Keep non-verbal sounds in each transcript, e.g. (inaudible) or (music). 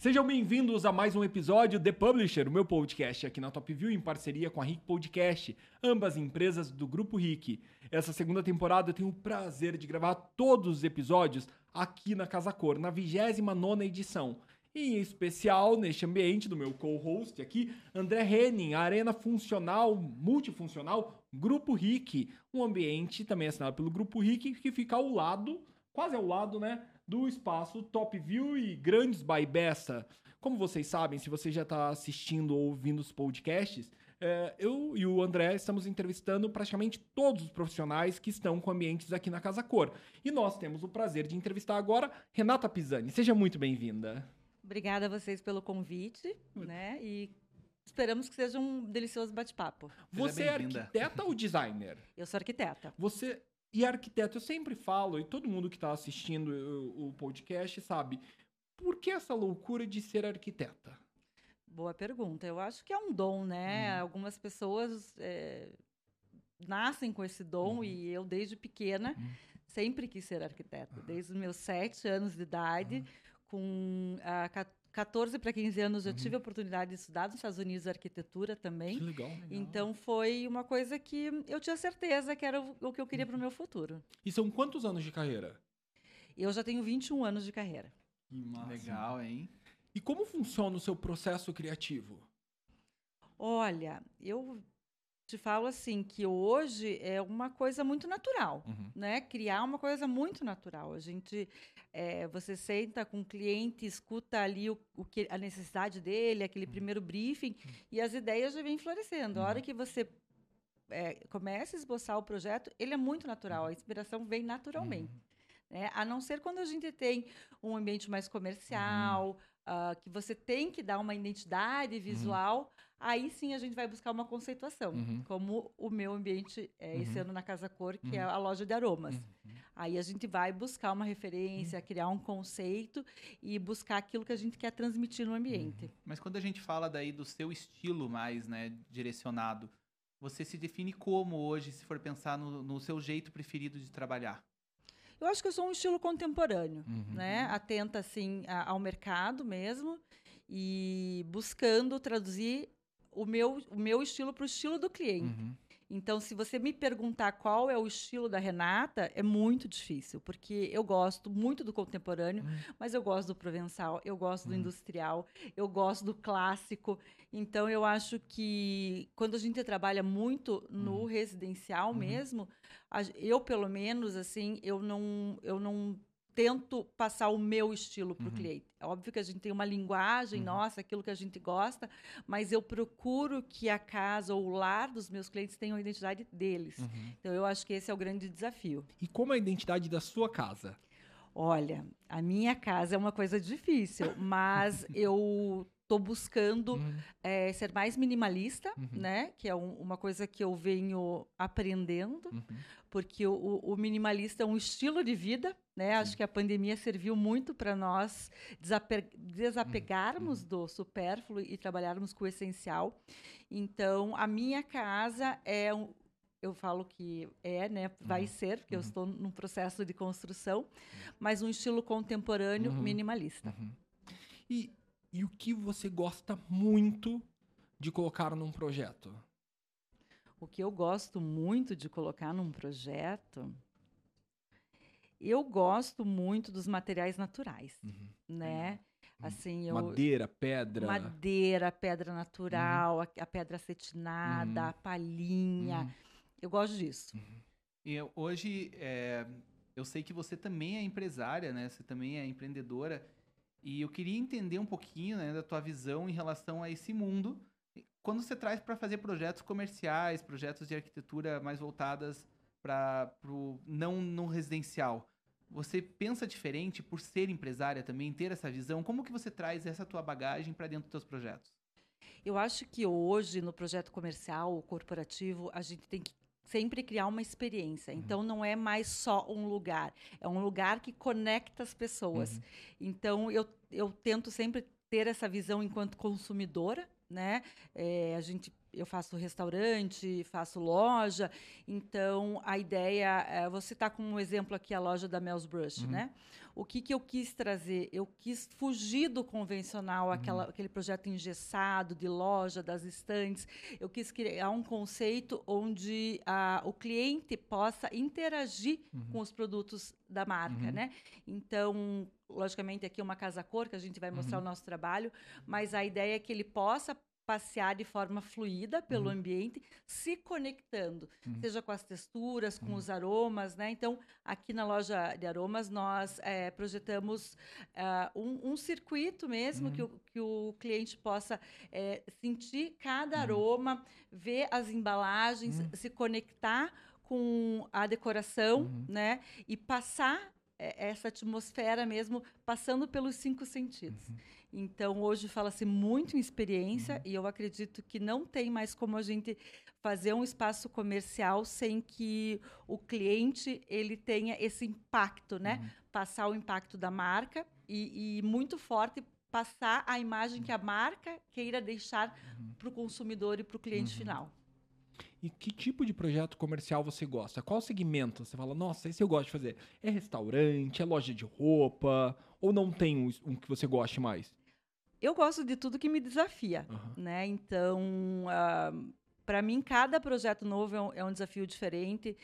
Sejam bem-vindos a mais um episódio The Publisher, o meu podcast aqui na Top View em parceria com a Rick Podcast, ambas empresas do Grupo Rick. Essa segunda temporada eu tenho o prazer de gravar todos os episódios aqui na Casa Cor, na 29 edição. E em especial neste ambiente do meu co-host aqui, André Henning, Arena Funcional, Multifuncional, Grupo Rick, um ambiente também assinado pelo Grupo Rick que fica ao lado, quase ao lado, né, do espaço Top View e Grandes by Bessa. Como vocês sabem, se você já está assistindo ou ouvindo os podcasts, é, eu e o André estamos entrevistando praticamente todos os profissionais que estão com ambientes aqui na Casa Cor. E nós temos o prazer de entrevistar agora Renata Pisani. Seja muito bem-vinda. Obrigada a vocês pelo convite, né? E esperamos que seja um delicioso bate-papo. Você é arquiteta ou designer? Eu sou arquiteta. Você e arquiteto, eu sempre falo, e todo mundo que está assistindo o, o, podcast sabe, por que essa loucura de ser arquiteta? Boa pergunta. Eu acho que é um dom, né? Uhum. Algumas pessoas é, nascem com esse dom uhum. e eu, desde pequena, uhum. sempre quis ser arquiteta. Desde os meus sete anos de idade, com a 14 para 15 anos eu uhum. tive a oportunidade de estudar nos Estados Unidos arquitetura também. Que legal. Então foi uma coisa que eu tinha certeza que era o, que eu queria para o meu futuro. E são quantos anos de carreira? Eu já tenho 21 anos de carreira. Que massa. Legal, hein? E como funciona o seu processo criativo? Olha, eu te falo assim que hoje é uma coisa muito natural, uhum. né? Criar uma coisa muito natural. A gente, é, você senta com o cliente, escuta ali o, o que a necessidade dele, aquele uhum. primeiro briefing uhum. e as ideias já vêm florescendo. A hora uhum. que você é, começa a esboçar o projeto, ele é muito natural. A uhum. inspiração vem naturalmente. Uhum. Né? A não ser quando a gente tem um ambiente mais comercial, uh, que você tem que dar uma identidade visual aí sim a gente vai buscar uma conceituação, uhum. como o meu ambiente é, uhum. esse ano na Casa Cor, que é uhum. a loja de aromas. Uhum. Aí a gente vai buscar uma referência, uhum. criar um conceito e buscar aquilo que a gente quer transmitir no ambiente. Uhum. Mas quando a gente fala daí do seu estilo mais né, direcionado, você se define como hoje, se for pensar no, no seu jeito preferido de trabalhar? Eu acho que eu sou um estilo contemporâneo, né? Atenta assim ao mercado mesmo e buscando traduzir o meu, o meu estilo para o estilo do cliente. Uhum. Então, se você me perguntar qual é o estilo da Renata, é muito difícil, porque eu gosto muito do contemporâneo, uhum. mas eu gosto do provençal, eu gosto uhum. do industrial, eu gosto do clássico. Então, eu acho que quando a gente trabalha muito no uhum. residencial uhum. mesmo, eu pelo menos assim, eu não, eu não tento passar o meu estilo para o uhum. cliente. É óbvio que a gente tem uma linguagem uhum. nossa, aquilo que a gente gosta, mas eu procuro que a casa ou o lar dos meus clientes tenham a identidade deles. Uhum. Então, eu acho que esse é o grande desafio. E como é a identidade da sua casa? Olha, a minha casa é uma coisa difícil, mas (laughs) eu estou buscando uhum. é, ser mais minimalista, uhum. né? Que é um, uma coisa que eu venho aprendendo, uhum. porque o, o, minimalista é um estilo de vida, né? Acho que a pandemia serviu muito para nós desape desapegarmos uhum. do supérfluo e trabalharmos com o essencial. Então, a minha casa é um, eu falo que é, né? Vai uhum. ser, porque uhum. eu estou num processo de construção, mas um estilo contemporâneo uhum. minimalista. Uhum. E e o que você gosta muito de colocar num projeto? O que eu gosto muito de colocar num projeto, eu gosto muito dos materiais naturais, uhum. né? Assim, eu, madeira, pedra. Madeira, pedra natural, uhum. a, a, pedra acetinada, uhum. a palhinha. Uhum. Eu gosto disso. Uhum. E eu, hoje, é, eu sei que você também é empresária, né? Você também é empreendedora. E eu queria entender um pouquinho né, da tua visão em relação a esse mundo. Quando você traz para fazer projetos comerciais, projetos de arquitetura mais voltadas para o não, não residencial, você pensa diferente por ser empresária também, ter essa visão? Como que você traz essa tua bagagem para dentro dos teus projetos? Eu acho que hoje, no projeto comercial ou corporativo, a gente tem que sempre criar uma experiência. Uhum. Então não é mais só um lugar, é um lugar que conecta as pessoas. Uhum. Então eu, eu tento sempre ter essa visão enquanto consumidora, né? É, a gente eu faço restaurante, faço loja, então a ideia é você está com um exemplo aqui a loja da Mel's Brush, uhum. né? O que, que eu quis trazer? Eu quis fugir do convencional, uhum. aquela, aquele projeto engessado de loja, das estantes. Eu quis criar um conceito onde a, o cliente possa interagir uhum. com os produtos da marca, uhum. né? Então, logicamente, aqui é uma casa cor que a gente vai mostrar uhum. o nosso trabalho, mas a ideia é que ele possa passear de forma fluida pelo uhum. ambiente, se conectando, uhum. seja com as texturas, com uhum. os aromas, né? Então, aqui na loja de aromas, nós é, projetamos uh, um, um, circuito mesmo que o, que, o, cliente possa é, sentir cada uhum. aroma, ver as embalagens, uhum. se conectar com a decoração, uhum. né? E passar essa atmosfera mesmo, passando pelos cinco sentidos. Então, hoje fala-se muito em experiência uhum. e eu acredito que não tem mais como a gente fazer um espaço comercial sem que o cliente ele tenha esse impacto, né? Uhum. Passar o impacto da marca e, e, muito forte passar a imagem que a marca queira deixar uhum. para o consumidor e para o cliente uhum. final. E que tipo de projeto comercial você gosta? Qual segmento? Você fala, nossa, esse eu gosto de fazer. É restaurante, é loja de roupa? Ou não tem um, um que você goste mais? eu gosto de tudo que me desafia, uhum. né? Então, uh, ah, para mim, cada projeto novo é um, é um desafio diferente.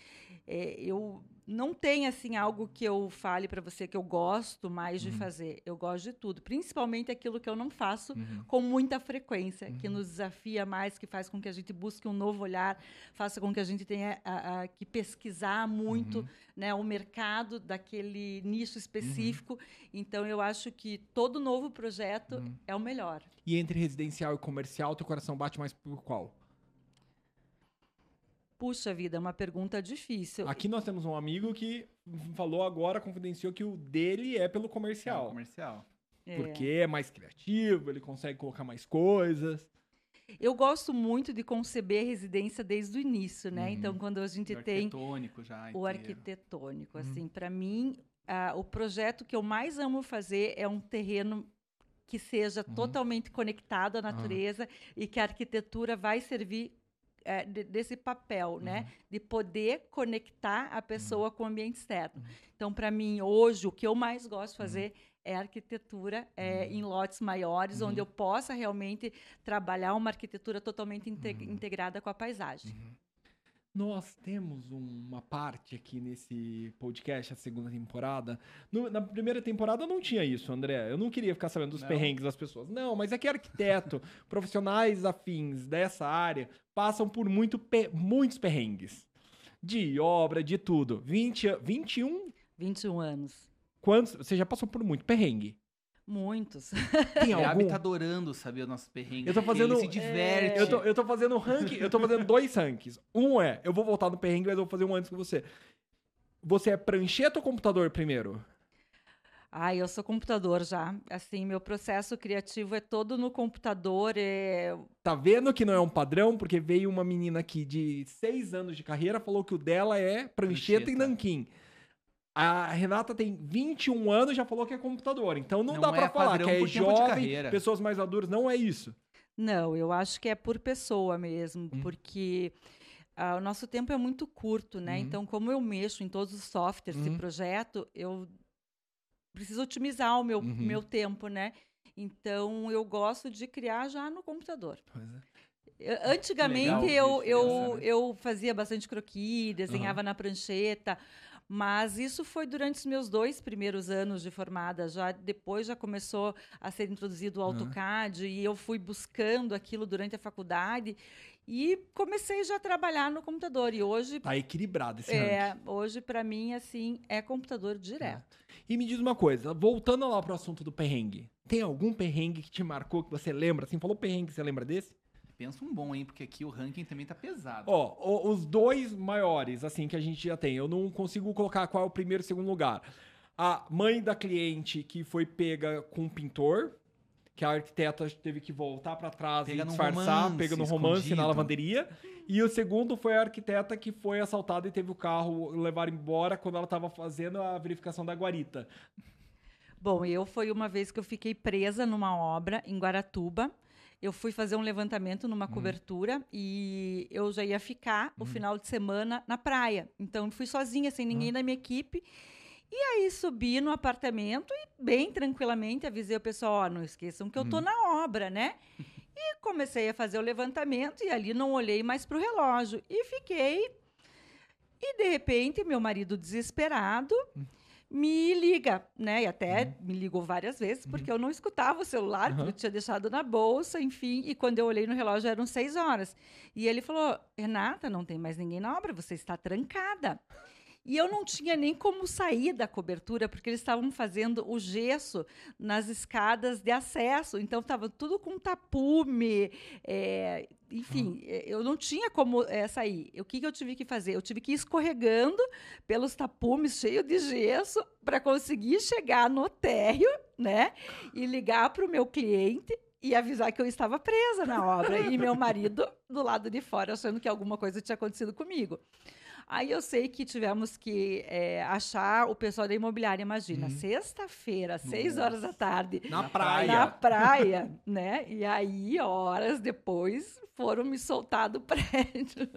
É, eu não tem assim algo que eu fale para você que eu gosto mais de uhum. fazer. Eu gosto de tudo, principalmente aquilo que eu não faço uhum. com muita frequência, uhum. que nos desafia mais, que faz com que a gente busque um novo olhar, faça com que a gente tenha a, a, que pesquisar muito, uhum. né, o mercado daquele nicho específico. Uhum. Então eu acho que todo novo projeto uhum. é o melhor. E entre residencial e comercial, teu coração bate mais por qual? Puxa vida, é uma pergunta difícil. Aqui nós temos um amigo que falou agora, confidenciou que o dele é pelo comercial. É comercial. É. Porque é mais criativo, ele consegue colocar mais coisas. Eu gosto muito de conceber residência desde o início, né? Uhum. Então, quando a gente o tem arquitetônico já inteiro. o arquitetônico, assim, uhum. para mim, uh, o projeto que eu mais amo fazer é um terreno que seja uhum. totalmente conectado à natureza e que a arquitetura vai servir é, de, desse papel, né? uhum. né? De poder conectar a pessoa uhum. com o ambiente externo. Uhum. Então, para mim, hoje, o que eu mais gosto de fazer uhum. é arquitetura é, em lotes maiores, onde eu possa realmente trabalhar uma arquitetura totalmente integrada com a paisagem. Nós temos uma parte aqui nesse podcast, a segunda temporada. No, na primeira temporada não tinha isso, André. Eu não queria ficar sabendo dos não. perrengues das pessoas. Não, mas é que arquiteto, (laughs) profissionais afins dessa área, passam por muito, muitos perrengues. De obra, de tudo. 20, 21? 21 anos. Quantos? Você já passou por muito perrengue? Muitos. Tem algum? Gabi tá adorando saber o nosso perrengue. Eu tô fazendo. Ele se diverte. É... Eu, tô, eu tô fazendo ranking. eu tô fazendo dois rankings. Um é, eu vou voltar no perrengue, mas eu vou fazer um antes que você. Você é prancheta ou computador primeiro? Ah, eu sou computador já. Assim, meu processo criativo é todo no computador. É... Tá vendo que não é um padrão? Porque veio uma menina aqui de seis anos de carreira, falou que o dela é prancheta, prancheta. e nanquim. A Renata tem 21 anos e já falou que é computador. Então não, não dá é para falar que é jovem, pessoas mais maduras. Não é isso. Não, eu acho que é por pessoa mesmo, hum. porque uh, o nosso tempo é muito curto, né? Hum. Então, como eu mexo em todos os softwares hum. de projeto, eu preciso otimizar o meu, uhum. meu tempo, né? Então, eu gosto de criar já no computador. Pois é. Antigamente eu, eu, eu fazia bastante croquis, desenhava uhum. na prancheta, mas isso foi durante os meus dois primeiros anos de formada. Já depois já começou a ser introduzido o AutoCAD uhum. e eu fui buscando aquilo durante a faculdade e comecei já a trabalhar no computador. E hoje tá equilibrado esse É, ranking. hoje para mim assim é computador direto. É. E me diz uma coisa, voltando lá pro assunto do perrengue. Tem algum perrengue que te marcou que você lembra? Assim, falou perrengue, você lembra desse? Pensa um bom, hein? Porque aqui o ranking também tá pesado. Ó, os dois maiores, assim, que a gente já tem. Eu não consigo colocar qual é o primeiro e segundo lugar. A mãe da cliente que foi pega com um pintor, que a arquiteta teve que voltar para trás pega e disfarçar, romance, pega no romance escondido. na lavanderia. E o segundo foi a arquiteta que foi assaltada e teve o carro levar embora quando ela estava fazendo a verificação da guarita. Bom, eu foi uma vez que eu fiquei presa numa obra em Guaratuba eu fui fazer um levantamento numa uhum. cobertura e eu já ia ficar uhum. o final de semana na praia. Então, fui sozinha, sem ninguém uhum. da minha equipe. E aí subi no apartamento e bem tranquilamente avisei o pessoal, oh, não esqueçam que eu tô uhum. na obra, né? (laughs) E comecei a fazer o levantamento e ali não olhei mais para o relógio e fiquei. E de repente meu marido desesperado uhum me liga, né? E até uhum. me ligou várias vezes, porque uhum. eu não escutava o celular, uhum. porque eu tinha deixado na bolsa, enfim. E quando eu olhei no relógio eram seis horas. E ele falou: Renata, não tem mais ninguém na obra, você está trancada. E eu não tinha nem como sair da cobertura, porque eles estavam fazendo o gesso nas escadas de acesso. Então, estava tudo com tapume. É, enfim, uhum. eu não tinha como é, sair. O que, que eu tive que fazer? Eu tive que ir escorregando pelos tapumes cheios de gesso para conseguir chegar no térreo, né? E ligar para o meu cliente e avisar que eu estava presa na obra. e meu marido do lado de fora, achando que alguma coisa tinha acontecido comigo. Aí eu sei que tivemos que é, achar o pessoal da imobiliária, imagina, uhum. sexta-feira, seis horas da tarde. Na praia. Na praia, né? E aí, horas depois, foram me soltar do (laughs) prédio.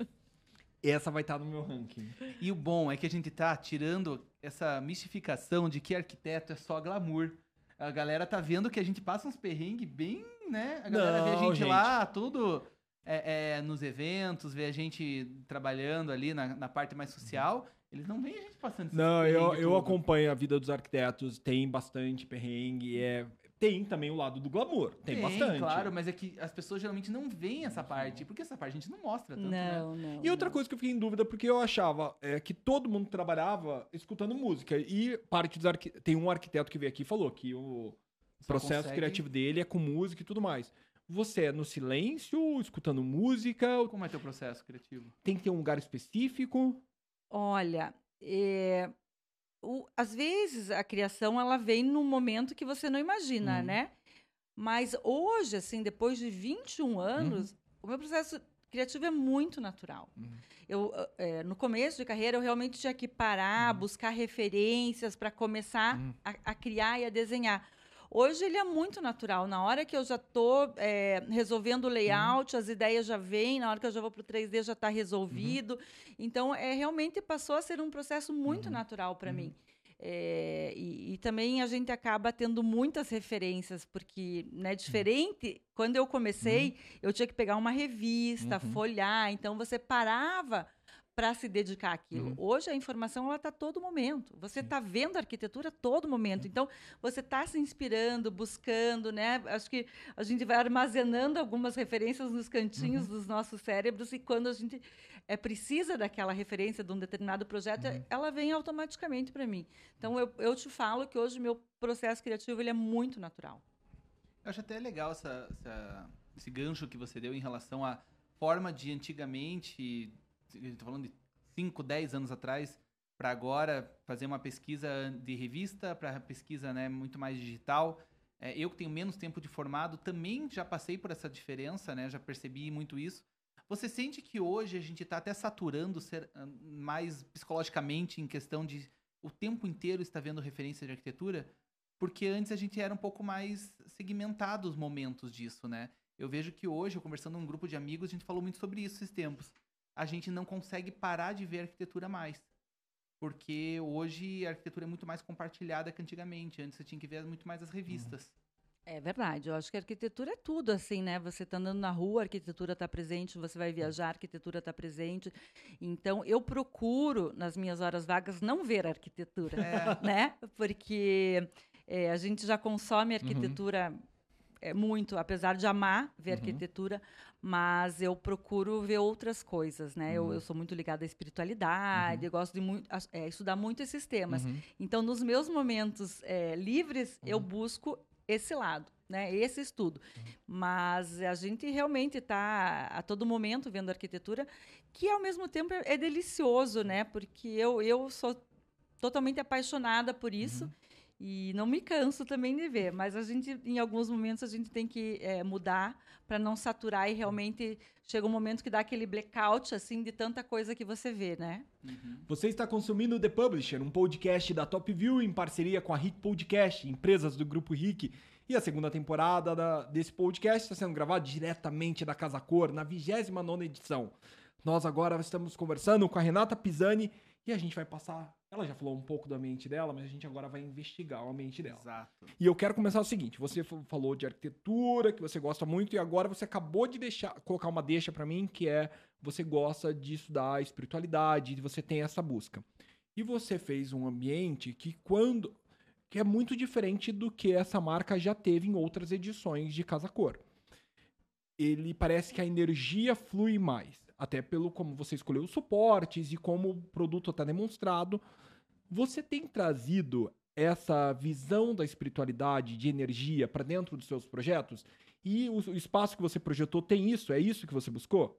Essa vai estar no meu ranking. E o bom é que a gente tá tirando essa mistificação de que arquiteto é só glamour. A galera tá vendo que a gente passa uns perrengues bem, né? A galera Não, vê a gente, gente. lá, tudo é, é, nos eventos, ver a gente trabalhando ali na, na parte mais social. Eles não veem a gente passando Não, eu, eu acompanho a vida dos arquitetos, tem bastante perrengue, é, tem também o lado do glamour, tem, tem, bastante. claro, mas é que as pessoas geralmente não veem essa parte, porque essa parte a gente não mostra tanto, né? não, né? Não, e outra não. coisa que eu fiquei em dúvida, porque eu achava é, que todo mundo trabalhava escutando música, e parte dos arqu... tem um arquiteto que veio aqui e falou que o Só processo consegue... criativo dele é com música e tudo mais. Você é no silêncio, escutando música? Como é teu processo criativo? Tem que ter um lugar específico? Olha, é, o, às vezes a criação ela vem num momento que você não imagina, uhum. né? Mas hoje, assim, depois de 21 anos, uhum. o meu processo criativo é muito natural. Uhum. Eu, é, no começo de carreira, eu realmente tinha que parar, uhum. buscar referências para começar uhum. a, a, criar e a desenhar. Hoje ele é muito natural. Na hora que eu já estou é, resolvendo o layout, uhum. as ideias já vêm, na hora que eu já vou para o 3D já está resolvido. Uhum. Então, é, realmente passou a ser um processo muito uhum. natural para mim. É, e, e, também a gente acaba tendo muitas referências, porque, né, diferente, quando eu comecei, uhum. eu tinha que pegar uma revista, uhum. folhar, então você parava para se dedicar àquilo. Uhum. Hoje a informação ela está todo momento. Você está vendo a arquitetura a todo momento. Então você está se inspirando, buscando, né? Acho que a gente vai armazenando algumas referências nos cantinhos uhum. dos nossos cérebros e quando a gente é precisa daquela referência de um determinado projeto, uhum. ela vem automaticamente para mim. Então eu, eu te falo que hoje meu processo criativo ele é muito natural. Eu acho até legal essa, essa, esse gancho que você deu em relação à forma de antigamente tá falando de 5, 10 anos atrás, para agora fazer uma pesquisa de revista, para pesquisa né, muito mais digital. É, eu que tenho menos tempo de formado, também já passei por essa diferença, né, já percebi muito isso. Você sente que hoje a gente está até saturando ser, ah, mais psicologicamente em questão de o tempo inteiro está vendo referência de arquitetura? Porque antes a gente era um pouco mais segmentado os momentos disso, né? Eu vejo que hoje, eu conversando com um grupo de amigos, a gente falou muito sobre isso esses tempos a gente não consegue parar de ver arquitetura mais. Porque hoje a arquitetura é muito mais compartilhada que antigamente. Antes você tinha que ver muito mais as revistas. É verdade, eu acho que a arquitetura é tudo assim, né? Você está andando na rua, a arquitetura está presente, você vai viajar, a arquitetura está presente. Então, eu procuro, nas minhas horas vagas, não ver a arquitetura, é. né? Porque é, a gente já consome uhum. arquitetura uhum. É, muito, apesar de amar ver uhum. arquitetura, mas eu procuro ver outras coisas, né? Uhum. Eu, eu, sou muito ligada à espiritualidade, uhum. eu gosto de muito, é, estudar muito esses temas. Uhum. Então, nos meus momentos é, livres, eu uhum. busco esse lado, né? Esse estudo. Uhum. Mas a gente realmente está a todo momento vendo arquitetura, que ao mesmo tempo é, é delicioso, né? Porque eu, eu sou totalmente apaixonada por isso. Uhum. E não me canso também de ver, mas a gente, em alguns momentos, a gente tem que é, mudar para não saturar e realmente chega um momento que dá aquele blackout, assim, de tanta coisa que você vê, né? Uhum. Você está consumindo The Publisher, um podcast da Top View em parceria com a Rick Podcast, empresas do Grupo Rick. E a segunda temporada da, desse podcast está sendo gravada diretamente da Casa Cor, na 29 edição. Nós agora estamos conversando com a Renata Pisani e a gente vai passar. Ela já falou um pouco do ambiente dela, mas a gente agora vai investigar o ambiente dela. Exato. E eu quero começar o seguinte: você falou de arquitetura, que você gosta muito, e agora você acabou de deixar, colocar uma deixa para mim, que é você gosta de estudar espiritualidade, você tem essa busca. E você fez um ambiente que quando que é muito diferente do que essa marca já teve em outras edições de Casa Cor. Ele parece que a energia flui mais até pelo como você escolheu os suportes e como o produto está demonstrado. Você tem trazido essa visão da espiritualidade, de energia para dentro dos seus projetos? E o, espaço que você projetou tem isso? É isso que você buscou?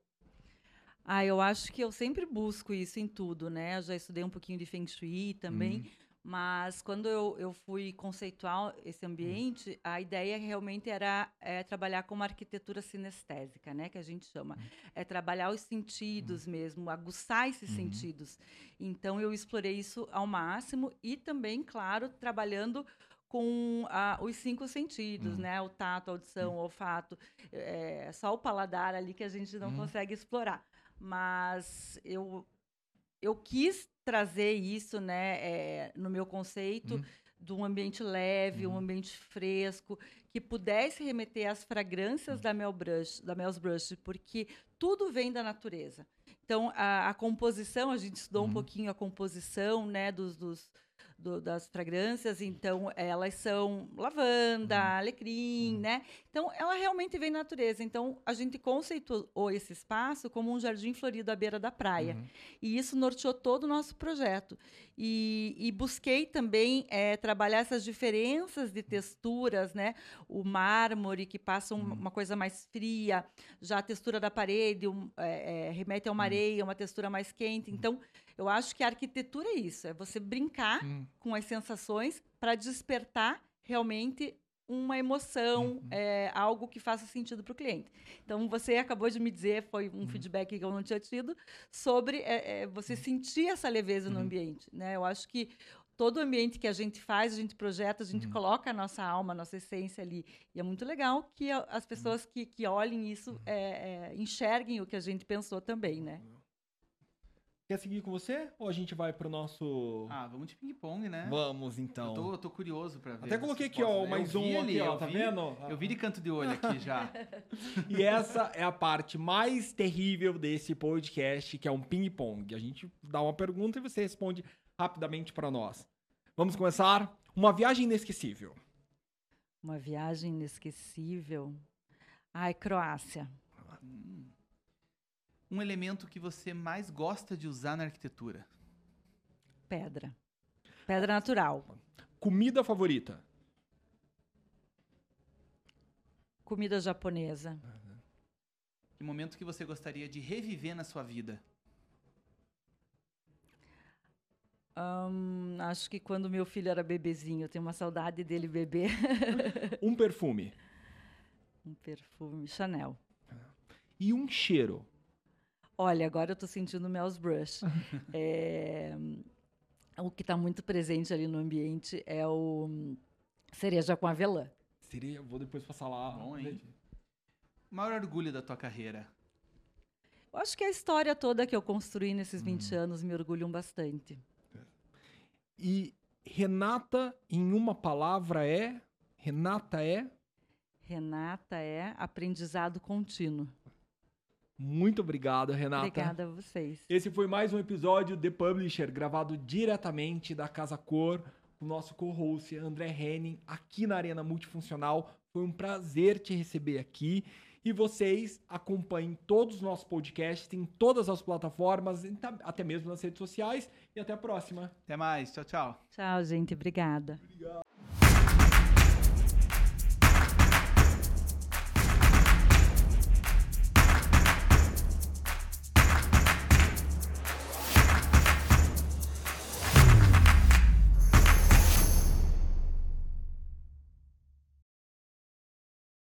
Ah, eu acho que eu sempre busco isso em tudo, né? Eu já estudei um pouquinho de Feng Shui também. Uhum. Mas quando eu, eu fui conceituar esse ambiente, uhum. a ideia realmente era é, trabalhar com uma arquitetura sinestésica, né? Que a gente chama. Uhum. É trabalhar os sentidos uhum. mesmo, aguçar esses uhum. sentidos. Então, eu explorei isso ao máximo e também, claro, trabalhando com ah, os cinco sentidos, uhum. né? O tato, a audição, o olfato. É só o paladar ali que a gente não consegue explorar. Mas eu, eu quis trazer isso, né, é, no meu conceito uhum. de um ambiente leve, uhum. um ambiente fresco, que pudesse remeter às fragrâncias uhum. da Mel Brush, da Mel's Brush, porque tudo vem da natureza. Então, a, a composição, a gente estudou um uhum. pouquinho a composição, né, dos, dos do, das fragrâncias, então elas são lavanda, uhum. alecrim, uhum. né? Então ela realmente vem natureza. Então a gente conceituou esse espaço como um jardim florido à beira da praia. Uhum. E isso norteou todo o nosso projeto. E, e busquei também é, trabalhar essas diferenças de texturas, né? O mármore, que passa um, uma coisa mais fria, já a textura da parede um, é, é, remete a uma areia, uma textura mais quente. Então, eu acho que a arquitetura é isso, é você brincar hum. com as sensações para despertar realmente uma emoção, uhum. é, algo que faça sentido para o cliente. Então, você acabou de me dizer, foi um uhum. feedback que eu não tinha tido, sobre é, é, você uhum. sentir essa leveza no ambiente. Né? Eu acho que todo ambiente que a gente faz, a gente projeta, a gente coloca a nossa alma, a nossa essência ali. E é muito legal que as pessoas que, que olhem isso é, é, enxerguem o que a gente pensou também, né? Quer seguir com você? Ou a gente vai pro nosso. Ah, vamos de ping-pong, né? Vamos então. Eu tô, eu tô curioso pra ver. Até coloquei aqui, ó, mais um ali, aqui, ó, tá vi, vendo? Eu vi de canto de olho aqui já. (laughs) e essa é a parte mais terrível desse podcast, que é um ping-pong. A gente dá uma pergunta e você responde rapidamente para nós. Vamos começar? Uma viagem inesquecível. Uma viagem inesquecível. Ai, Croácia. Hum um elemento que você mais gosta de usar na arquitetura? Pedra. Pedra natural. Comida favorita? Comida japonesa. Que momento que você gostaria de reviver na sua vida? Um, acho que quando meu filho era bebezinho, eu tenho uma saudade dele bebê. (laughs) um perfume. Um perfume Chanel. E um cheiro. Olha, agora eu estou sentindo Mel's Brush. (laughs) é, o que está muito presente ali no ambiente é o cereja com avelã. Cereja, vou depois passar lá. Bom, hein? Maior orgulho da tua carreira? Eu acho que a história toda que eu construí nesses 20 hum. anos me orgulham bastante. E Renata, em uma palavra, é? Renata é? Renata é aprendizado contínuo. Muito obrigado, Renata. Obrigada a vocês. Esse foi mais um episódio The Publisher, gravado diretamente da Casa Cor, com o nosso co-host André Henning, aqui na Arena Multifuncional. Foi um prazer te receber aqui. E vocês acompanhem todos os nossos podcasts em todas as plataformas, até mesmo nas redes sociais. E até a próxima. Até mais. Tchau, tchau. Tchau, gente. Obrigada. Obrigado.